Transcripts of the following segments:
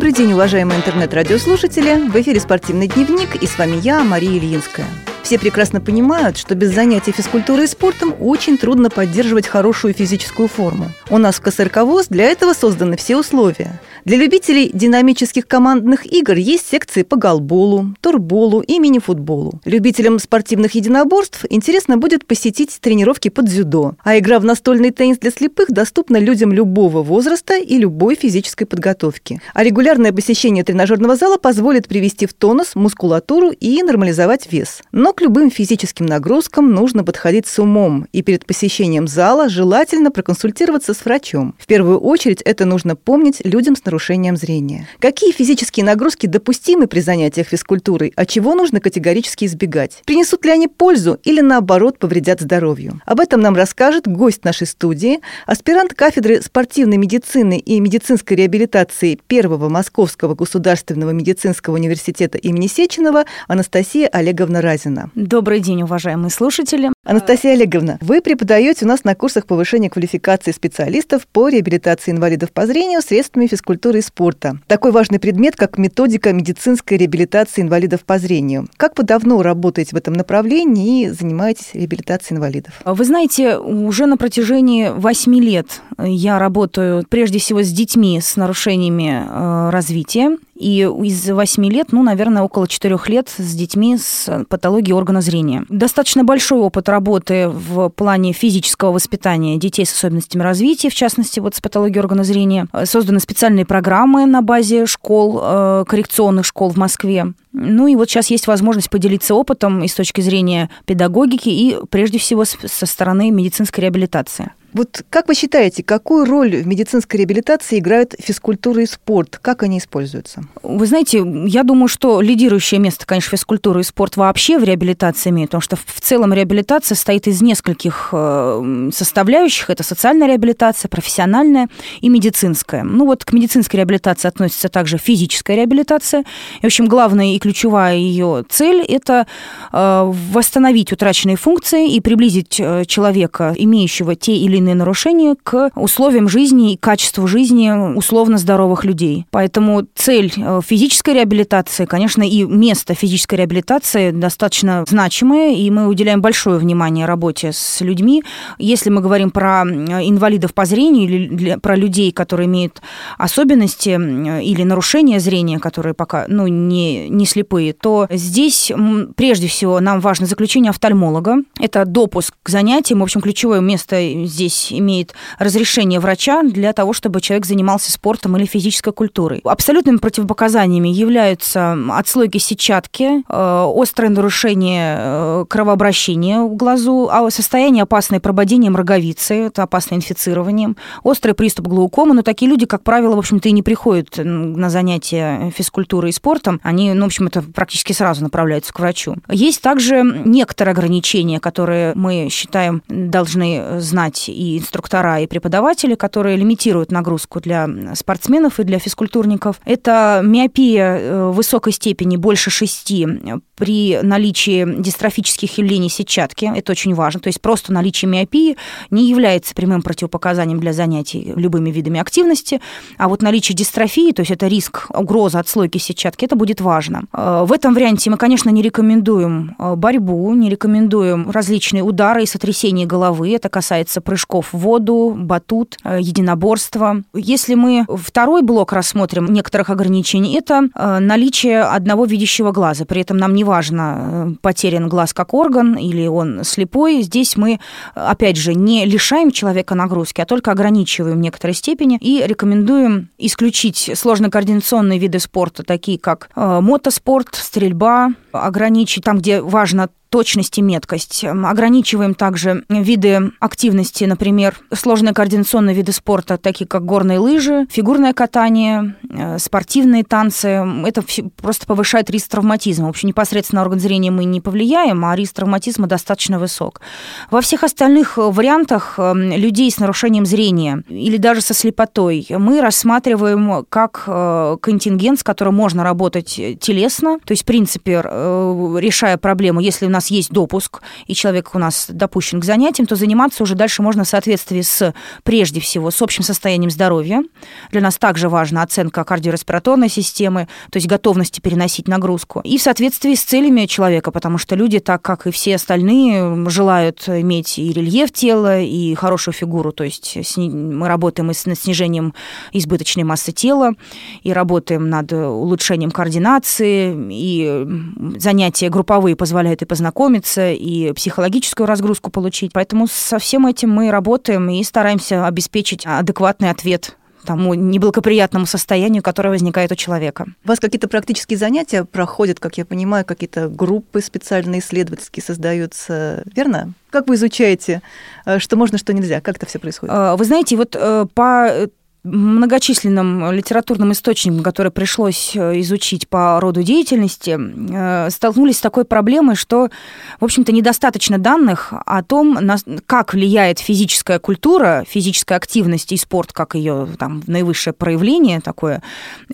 Добрый день, уважаемые интернет-радиослушатели. В эфире «Спортивный дневник» и с вами я, Мария Ильинская. Все прекрасно понимают, что без занятий физкультурой и спортом очень трудно поддерживать хорошую физическую форму. У нас в КСРК ВОЗ для этого созданы все условия. Для любителей динамических командных игр есть секции по голболу, турболу и мини-футболу. Любителям спортивных единоборств интересно будет посетить тренировки под дзюдо. А игра в настольный теннис для слепых доступна людям любого возраста и любой физической подготовки. А регулярное посещение тренажерного зала позволит привести в тонус мускулатуру и нормализовать вес. Но к любым физическим нагрузкам нужно подходить с умом. И перед посещением зала желательно проконсультироваться с врачом. В первую очередь это нужно помнить людям с нарушением зрения. Какие физические нагрузки допустимы при занятиях физкультурой, а чего нужно категорически избегать? Принесут ли они пользу или наоборот повредят здоровью? Об этом нам расскажет гость нашей студии, аспирант кафедры спортивной медицины и медицинской реабилитации Первого Московского государственного медицинского университета имени Сеченова Анастасия Олеговна Разина. Добрый день, уважаемые слушатели. Анастасия Олеговна, вы преподаете у нас на курсах повышения квалификации специалистов по реабилитации инвалидов по зрению средствами физкультуры культуры и спорта. Такой важный предмет, как методика медицинской реабилитации инвалидов по зрению. Как вы давно работаете в этом направлении и занимаетесь реабилитацией инвалидов? Вы знаете, уже на протяжении восьми лет я работаю прежде всего с детьми с нарушениями э, развития. И из 8 лет, ну, наверное, около 4 лет с детьми с патологией органа зрения. Достаточно большой опыт работы в плане физического воспитания детей с особенностями развития, в частности, вот с патологией органа зрения. Созданы специальные программы на базе школ, э, коррекционных школ в Москве. Ну и вот сейчас есть возможность поделиться опытом и с точки зрения педагогики, и прежде всего со стороны медицинской реабилитации. Вот как вы считаете, какую роль в медицинской реабилитации играют физкультура и спорт? Как они используются? Вы знаете, я думаю, что лидирующее место, конечно, физкультура и спорт вообще в реабилитации имеют, потому что в целом реабилитация состоит из нескольких э, составляющих. Это социальная реабилитация, профессиональная и медицинская. Ну вот к медицинской реабилитации относится также физическая реабилитация. И, в общем, главная и ключевая ее цель – это э, восстановить утраченные функции и приблизить э, человека, имеющего те или иные нарушения к условиям жизни и качеству жизни условно здоровых людей. Поэтому цель э, физической реабилитации, конечно, и место физической реабилитации достаточно значимое, и мы уделяем большое внимание работе с людьми. Если мы говорим про инвалидов по зрению или для, про людей, которые имеют особенности или нарушения зрения, которые пока ну, не, не слепые, то здесь прежде всего нам важно заключение офтальмолога. Это допуск к занятиям. В общем, ключевое место здесь здесь имеет разрешение врача для того, чтобы человек занимался спортом или физической культурой. Абсолютными противопоказаниями являются отслойки сетчатки, э, острое нарушение э, кровообращения в глазу, а состояние опасное прободением роговицы, это опасное инфицированием, острый приступ глаукомы, но такие люди, как правило, в общем-то, и не приходят на занятия физкультурой и спортом, они, ну, в общем, это практически сразу направляются к врачу. Есть также некоторые ограничения, которые мы считаем должны знать и инструктора, и преподаватели, которые лимитируют нагрузку для спортсменов и для физкультурников. Это миопия э, высокой степени больше 6 при наличии дистрофических явлений сетчатки. Это очень важно. То есть просто наличие миопии не является прямым противопоказанием для занятий любыми видами активности, а вот наличие дистрофии, то есть это риск, угроза отслойки сетчатки, это будет важно. Э, в этом варианте мы, конечно, не рекомендуем э, борьбу, не рекомендуем различные удары и сотрясения головы. Это касается прыжков в воду, батут, э, единоборства. Если мы второй блок рассмотрим некоторых ограничений, это наличие одного видящего глаза. При этом нам не неважно, э, потерян глаз как орган или он слепой, здесь мы, опять же, не лишаем человека нагрузки, а только ограничиваем в некоторой степени и рекомендуем исключить сложно-координационные виды спорта, такие как э, мотоспорт, стрельба, ограничить там, где важно точность и меткость. Ограничиваем также виды активности, например, сложные координационные виды спорта, такие как горные лыжи, фигурное катание, э, спортивные танцы. Это просто повышает риск травматизма. В общем, непосредственно на орган зрения мы не повлияем, а риск травматизма достаточно высок. Во всех остальных вариантах эм, людей с нарушением зрения или даже со слепотой мы рассматриваем как э, контингент, с которым можно работать телесно, то есть, в принципе, э, решая проблему, если у нас нас есть допуск, и человек у нас допущен к занятиям, то заниматься уже дальше можно в соответствии с, прежде всего, с общим состоянием здоровья. Для нас также важна оценка кардиореспираторной системы, то есть готовности переносить нагрузку, и в соответствии с целями человека, потому что люди, так как и все остальные, желают иметь и рельеф тела, и хорошую фигуру, то есть мы работаем над снижением избыточной массы тела, и работаем над улучшением координации, и занятия групповые позволяют и познакомиться, и психологическую разгрузку получить. Поэтому со всем этим мы работаем и стараемся обеспечить адекватный ответ тому неблагоприятному состоянию, которое возникает у человека. У вас какие-то практические занятия проходят, как я понимаю, какие-то группы специальные исследовательские создаются, верно? Как вы изучаете, э, что можно, что нельзя? Как это все происходит? Э, вы знаете, вот э, по многочисленным литературным источникам, которые пришлось э, изучить по роду деятельности, э, столкнулись с такой проблемой, что, в общем-то, недостаточно данных о том, как влияет физическая культура, физическая активность и спорт, как ее там наивысшее проявление такое,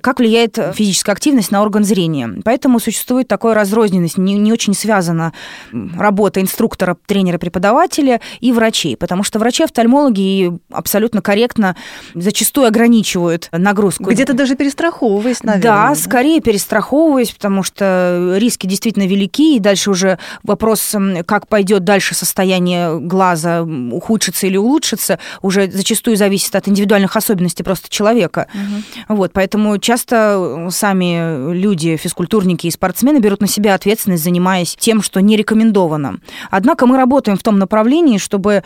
как влияет физическая активность на орган зрения. Поэтому существует такая разрозненность, не, не очень связана работа инструктора, тренера, преподавателя и врачей, потому что врачи-офтальмологи абсолютно корректно зачастую зачастую ограничивают нагрузку. Где-то даже перестраховываясь, наверное. Да, скорее перестраховываясь, потому что риски действительно велики, и дальше уже вопрос, как пойдет дальше состояние глаза, ухудшится или улучшится, уже зачастую зависит от индивидуальных особенностей просто человека. Угу. Вот, поэтому часто сами люди, физкультурники и спортсмены берут на себя ответственность, занимаясь тем, что не рекомендовано. Однако мы работаем в том направлении, чтобы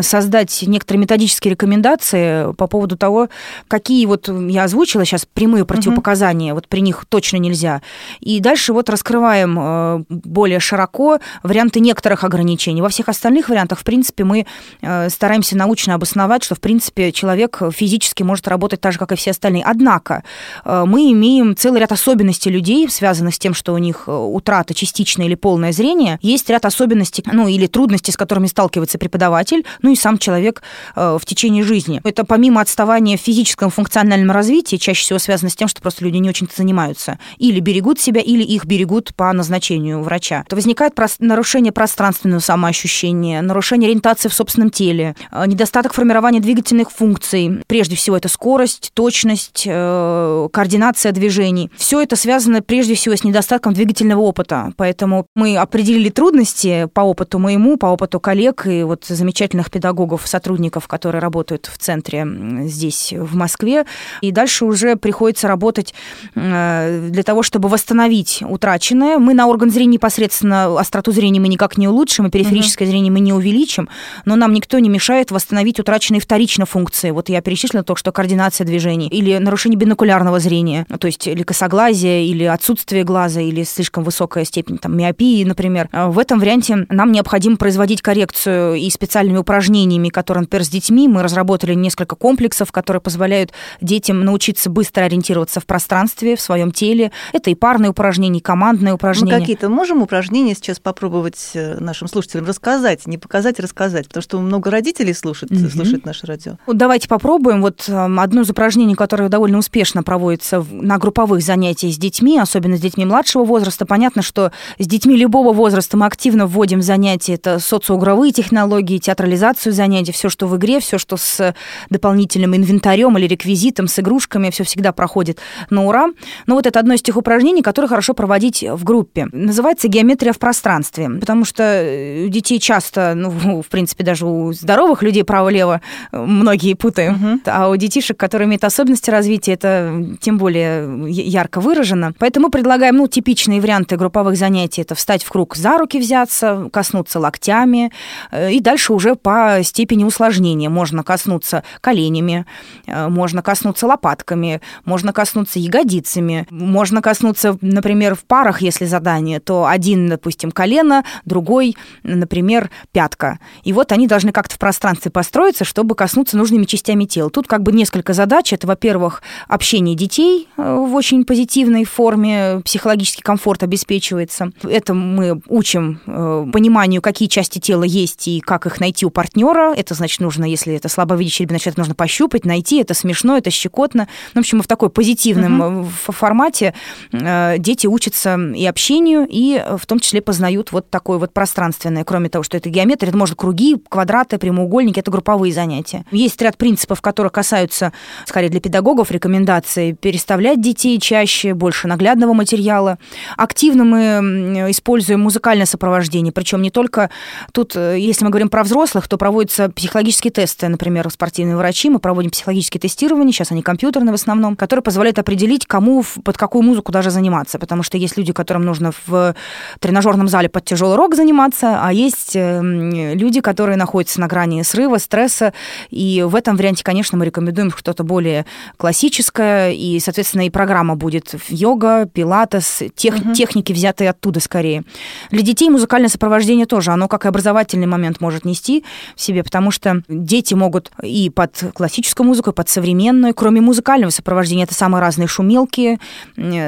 создать некоторые методические рекомендации по поводу того, какие вот я озвучила сейчас прямые противопоказания, угу. вот при них точно нельзя. И дальше вот раскрываем э, более широко варианты некоторых ограничений. Во всех остальных вариантах, в принципе, мы э, стараемся научно обосновать, что, в принципе, человек физически может работать так же, как и все остальные. Однако э, мы имеем целый ряд особенностей людей, связанных с тем, что у них утрата частичное или полное зрение. Есть ряд особенностей, ну, или трудностей, с которыми сталкивается преподаватель, ну и сам человек в течение жизни. Это помимо отставания отставание в физическом функциональном развитии чаще всего связано с тем, что просто люди не очень-то занимаются. Или берегут себя, или их берегут по назначению врача. То возникает прос- нарушение пространственного самоощущения, нарушение ориентации в собственном теле, э, недостаток формирования двигательных функций. Прежде всего, это скорость, точность, э, координация движений. Все это связано прежде всего с недостатком двигательного опыта. Поэтому мы определили трудности по опыту моему, по опыту коллег и вот замечательных педагогов, сотрудников, которые работают в центре здесь здесь, в Москве. И дальше уже приходится работать э, для того, чтобы восстановить утраченное. Мы на орган зрения непосредственно остроту зрения мы никак не улучшим, и периферическое угу. зрение мы не увеличим, но нам никто не мешает восстановить утраченные вторично функции. Вот я перечислила только что координация движений или нарушение бинокулярного зрения, то есть или косоглазие, или отсутствие глаза, или слишком высокая степень там, миопии, например. А в этом варианте нам необходимо производить коррекцию и специальными упражнениями, которые, например, с детьми мы разработали несколько комплексов, которые позволяют детям научиться быстро ориентироваться в пространстве, в своем теле. Это и парные упражнения, и командные упражнения. Мы какие-то можем упражнения сейчас попробовать э, нашим слушателям рассказать, не показать, рассказать, потому что много родителей слушают, угу. слушают наше радио. Вот давайте попробуем. Вот эм, одно из упражнений, которое довольно успешно проводится на групповых занятиях с детьми, особенно с детьми младшего возраста. Понятно, что с детьми любого возраста мы активно вводим занятия. Это социоугровые технологии, театрализацию занятий, все, что в игре, все, что с дополнительным инвентарем инвентарем или реквизитом, с игрушками, все всегда проходит на ура. Но вот это одно из тех упражнений, которые хорошо проводить в группе. Называется геометрия в пространстве, потому что э, у детей часто, ну, в принципе, даже у здоровых людей право-лево э, многие путаем, угу. а у детишек, которые имеют особенности развития, это тем более ярко выражено. Поэтому мы предлагаем, ну, типичные варианты групповых занятий. Это встать в круг за руки взяться, коснуться локтями, э, и дальше уже по степени усложнения можно коснуться коленями, Э, можно коснуться лопатками, можно коснуться ягодицами, можно коснуться, например, в парах, если задание, то один, допустим, колено, другой, например, пятка. И вот они должны как-то в пространстве построиться, чтобы коснуться нужными частями тела. Тут как бы несколько задач. Это, во-первых, общение детей э, в очень позитивной форме, психологический комфорт обеспечивается. Это мы учим э, пониманию, какие части тела есть и как их найти у партнера. Это значит нужно, если это слабовидящий ребенок, это нужно пощупать, найти, это смешно, это щекотно. Ну, в общем, в такой позитивном угу. формате дети учатся и общению, и в том числе познают вот такое вот пространственное. Кроме того, что это геометрия, это может круги, квадраты, прямоугольники, это групповые занятия. Есть ряд принципов, которые касаются, скорее, для педагогов рекомендации переставлять детей чаще, больше наглядного материала. Активно мы используем музыкальное сопровождение, причем не только тут, э, если мы говорим про взрослых, то проводятся психологические тесты, например, спортивные врачи, мы проводим психологические тестирования, сейчас они компьютерные в основном, которые позволяют определить, кому под какую музыку даже заниматься, потому что есть люди, которым нужно в тренажерном зале под тяжелый рок заниматься, а есть эм, люди, которые находятся на грани срыва, стресса, и в этом варианте, конечно, мы рекомендуем что-то более классическое, и, соответственно, и программа будет йога, пилатес, тех, угу. техники, взятые оттуда скорее. Для детей музыкальное сопровождение тоже, оно как и образовательный момент может нести в себе, потому что дети могут и под классическую музыку, под современную, кроме музыкального сопровождения, это самые разные шумелки,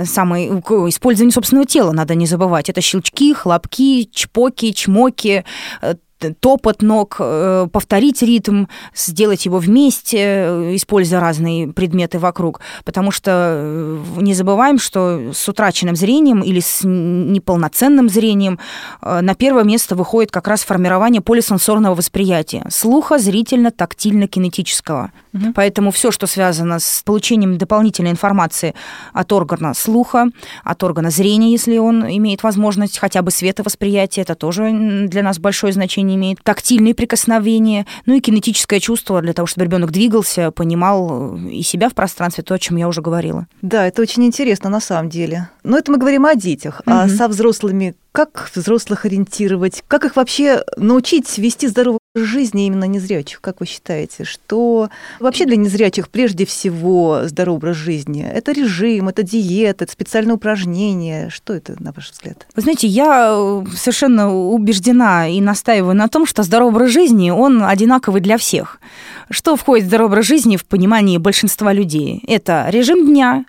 самые использование собственного тела надо не забывать. Это щелчки, хлопки, чпоки, чмоки, э, топот ног, э, повторить ритм, сделать его вместе, э, используя разные предметы вокруг. Потому что не забываем, что с утраченным зрением или с неполноценным зрением на первое место выходит как раз формирование полисенсорного восприятия. Слуха, зрительно, тактильно, кинетического. Угу. Поэтому все, что связано с получением дополнительной информации от органа слуха, от органа зрения, если он имеет возможность хотя бы световосприятия, это тоже для нас большое значение имеет, тактильные прикосновения, ну и кинетическое чувство для того, чтобы ребенок двигался, понимал э, и себя в пространстве, то, о чем я уже говорила. Да, это очень интересно на самом деле. Но это мы говорим о детях, угу. а со взрослыми как взрослых ориентировать, как их вообще научить вести здоровый жизни именно незрячих, как вы считаете, что вообще для незрячих прежде всего здоровый образ жизни? Это режим, это диета, это специальное упражнение. Что это, на ваш взгляд? Вы знаете, я э, совершенно убеждена и настаиваю на том, что здоровый образ жизни, он одинаковый для всех. Что входит в здоровый образ жизни в понимании большинства людей? Это режим дня,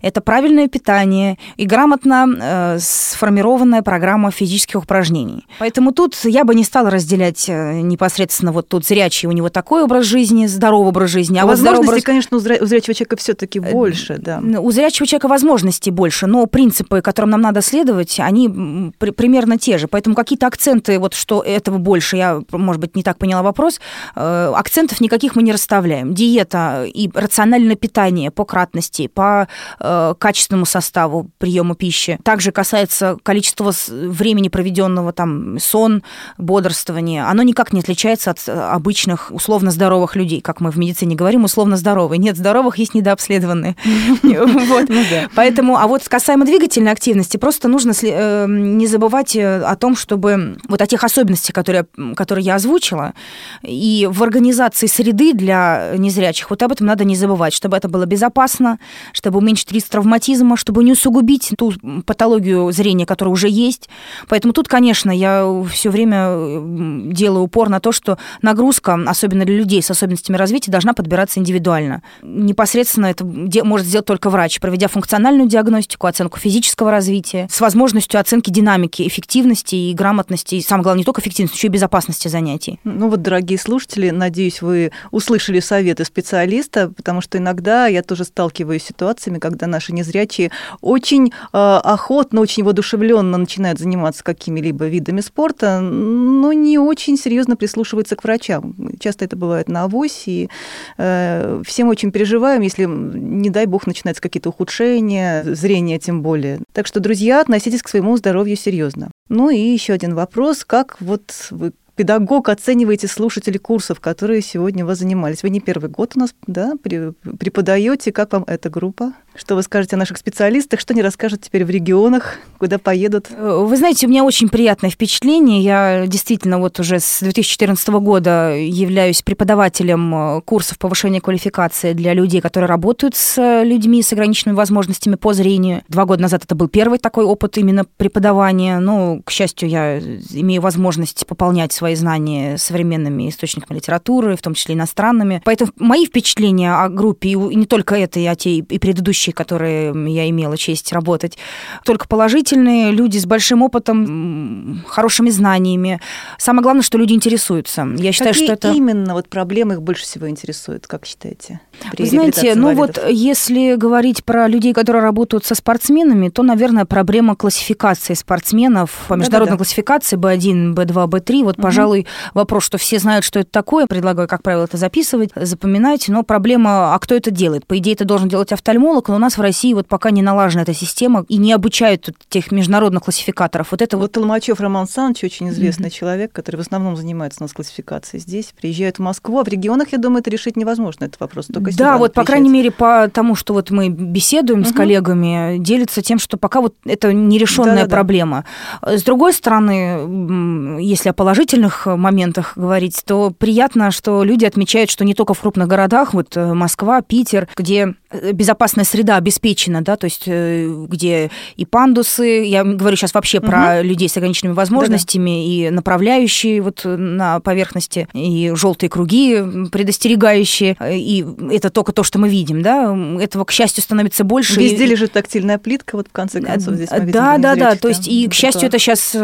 это правильное питание и грамотно э, сформированная программа физических упражнений. Поэтому тут я бы не стала разделять э, непосредственно вот тут зрячий у него такой образ жизни, здоровый образ жизни. А возможностей, образ... конечно, у, зря... у зрячего человека все-таки э, больше, да. У зрячего человека возможностей больше, но принципы, которым нам надо следовать, они при... примерно те же. Поэтому какие-то акценты, вот что этого больше, я, может быть, не так поняла вопрос, э, акцентов никаких мы не расставляем. Диета и рациональное питание по кратности, по качественному составу приема пищи. Также касается количества времени, проведенного там сон, бодрствование. Оно никак не отличается от э, обычных условно здоровых людей, как мы в медицине говорим, условно здоровые. Нет здоровых, есть недообследованные. Ну Поэтому, а вот касаемо двигательной активности, просто нужно э, не забывать о том, чтобы вот о тех особенностях, которые, которые я озвучила, и в организации среды для незрячих, вот об этом надо не забывать, чтобы это было безопасно, чтобы уменьшить риск травматизма, чтобы не усугубить ту патологию зрения, которая уже есть. Поэтому тут, конечно, я все время делаю упор на то, что нагрузка, особенно для людей с особенностями развития, должна подбираться индивидуально. Непосредственно это может сделать только врач, проведя функциональную диагностику, оценку физического развития, с возможностью оценки динамики, эффективности и грамотности, и самое главное, не только эффективности, еще и безопасности занятий. Ну вот, дорогие слушатели, надеюсь, вы услышали советы специалиста, потому что иногда я тоже сталкиваюсь с ситуациями, когда наши незрячие очень э, охотно, очень воодушевленно начинают заниматься какими-либо видами спорта, но не очень серьезно прислушиваются к врачам. Часто это бывает на авось, и э, всем очень переживаем, если, не дай бог, начинаются какие-то ухудшения, зрения тем более. Так что, друзья, относитесь к своему здоровью серьезно. Ну и еще один вопрос, как вот вы педагог оцениваете слушателей курсов, которые сегодня у вас занимались? Вы не первый год у нас да, преподаете. Как вам эта группа? Что вы скажете о наших специалистах? Что они расскажут теперь в регионах? Куда поедут? Вы знаете, у меня очень приятное впечатление. Я действительно вот уже с 2014 года являюсь преподавателем э, курсов повышения квалификации для людей, которые работают с людьми с ограниченными возможностями по зрению. Два года назад это был первый такой опыт именно преподавания. Но, к счастью, я имею возможность пополнять свою свои знания современными источниками литературы, в том числе иностранными. Поэтому мои впечатления о группе, и не только это, и о те, и предыдущие, которые я имела честь работать, только положительные, люди с большим опытом, хорошими знаниями. Самое главное, что люди интересуются. Я считаю, Какие что это... именно вот проблемы их больше всего интересуют, как считаете? Вы знаете, ну вот если говорить про людей, которые работают со спортсменами, то, наверное, проблема классификации спортсменов по международной Да-да-да. классификации B1, B2, B3. Вот, угу. Пожалуй, вопрос, что все знают, что это такое. Предлагаю, как правило, это записывать, запоминать. Но проблема, а кто это делает? По идее, это должен делать офтальмолог, но у нас в России вот пока не налажена эта система и не обучают тех международных классификаторов. Вот это вот. Вот Толмачев Роман Саныч очень известный mm человек, который в основном занимается у нас классификацией здесь, приезжает в Москву, а в регионах, я думаю, это решить невозможно, этот вопрос. Только да, вот, по крайней мере, по тому, что вот мы беседуем угу. с коллегами, делится тем, что пока вот это нерешенная да, проблема. С другой стороны, если о положительных моментах говорить, то приятно, что люди отмечают, что не только в крупных городах, вот э, Москва, Питер, где э, безопасная среда обеспечена, да, то есть э, где и пандусы, я говорю сейчас вообще угу. про людей с ограниченными возможностями, Да-да. и направляющие вот на поверхности, и желтые круги предостерегающие, и это только то, что мы видим, да, этого, к счастью, становится больше. Везде и... лежит тактильная плитка, вот в конце концов здесь мы видим. Да, да, да, то есть и, к счастью, это сейчас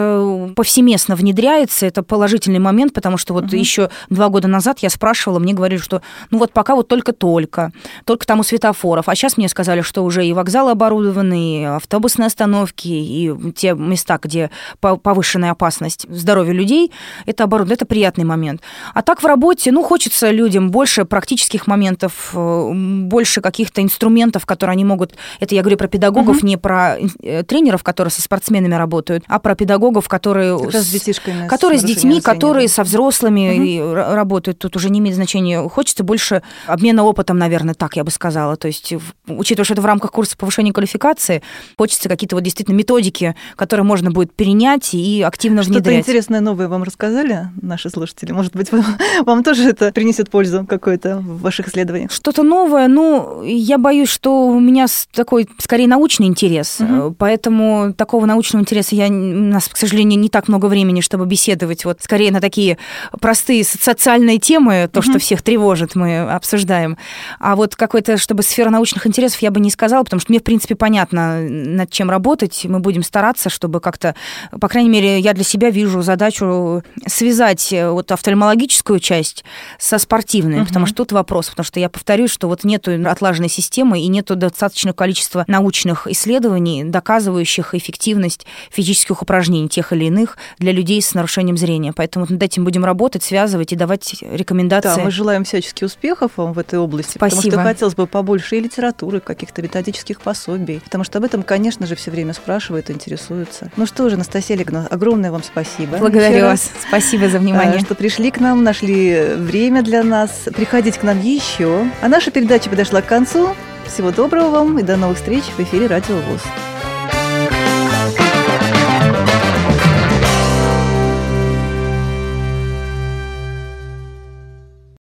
повсеместно внедряется, это положительный момент, потому что вот угу. еще два года назад я спрашивала, мне говорили, что ну вот пока вот только-только, только там у светофоров, а сейчас мне сказали, что уже и вокзалы оборудованы, и автобусные остановки, и те места, где повышенная опасность здоровья людей, это оборудовано, это приятный момент. А так в работе, ну, хочется людям больше практических моментов, э, больше каких-то инструментов, которые они могут... Это я говорю про педагогов, угу. не про э, тренеров, которые со спортсменами работают, а про педагогов, которые... с, детишками, которые с, с детьми, которые да. со взрослыми угу. работают. Тут уже не имеет значения. Хочется больше обмена опытом, наверное, так я бы сказала. То есть, учитывая, что это в рамках курса повышения квалификации, хочется какие-то вот действительно методики, которые можно будет перенять и активно Что-то внедрять. Что-то интересное новое вам рассказали наши слушатели? Может быть, вам, вам тоже это принесет пользу какой-то в ваших исследованиях? Что-то новое, ну, я боюсь, что у меня такой, скорее, научный интерес, угу. поэтому такого научного интереса я, у нас, к сожалению, не так много времени, чтобы беседовать вот скорее на такие простые социальные темы, то, угу. что всех тревожит, мы обсуждаем. А вот какой-то, чтобы сфера научных интересов, я бы не сказала, потому что мне, в принципе, понятно, над чем работать, мы будем стараться, чтобы как-то, по крайней мере, я для себя вижу задачу связать э, вот офтальмологическую часть со спортивной, угу. потому что тут вопрос, потому что я повторюсь, что вот нету отлаженной системы и нету достаточного количества научных исследований, доказывающих эффективность физических упражнений тех или иных для людей с нарушением зрения. Поэтому над этим будем работать, связывать и давать рекомендации. Да, мы желаем всяческих успехов вам в этой области, Спасибо. потому что хотелось бы побольше и литературы, каких-то методических пособий, потому что об этом, конечно же, все время спрашивают, интересуются. Ну что же, Анастасия Олеговна, огромное вам спасибо. Благодарю вас. Спасибо за внимание. Что пришли к нам, нашли время для нас. Приходите к нам еще. А наша передача подошла к концу. Всего доброго вам и до новых встреч в эфире Радио ВОЗ.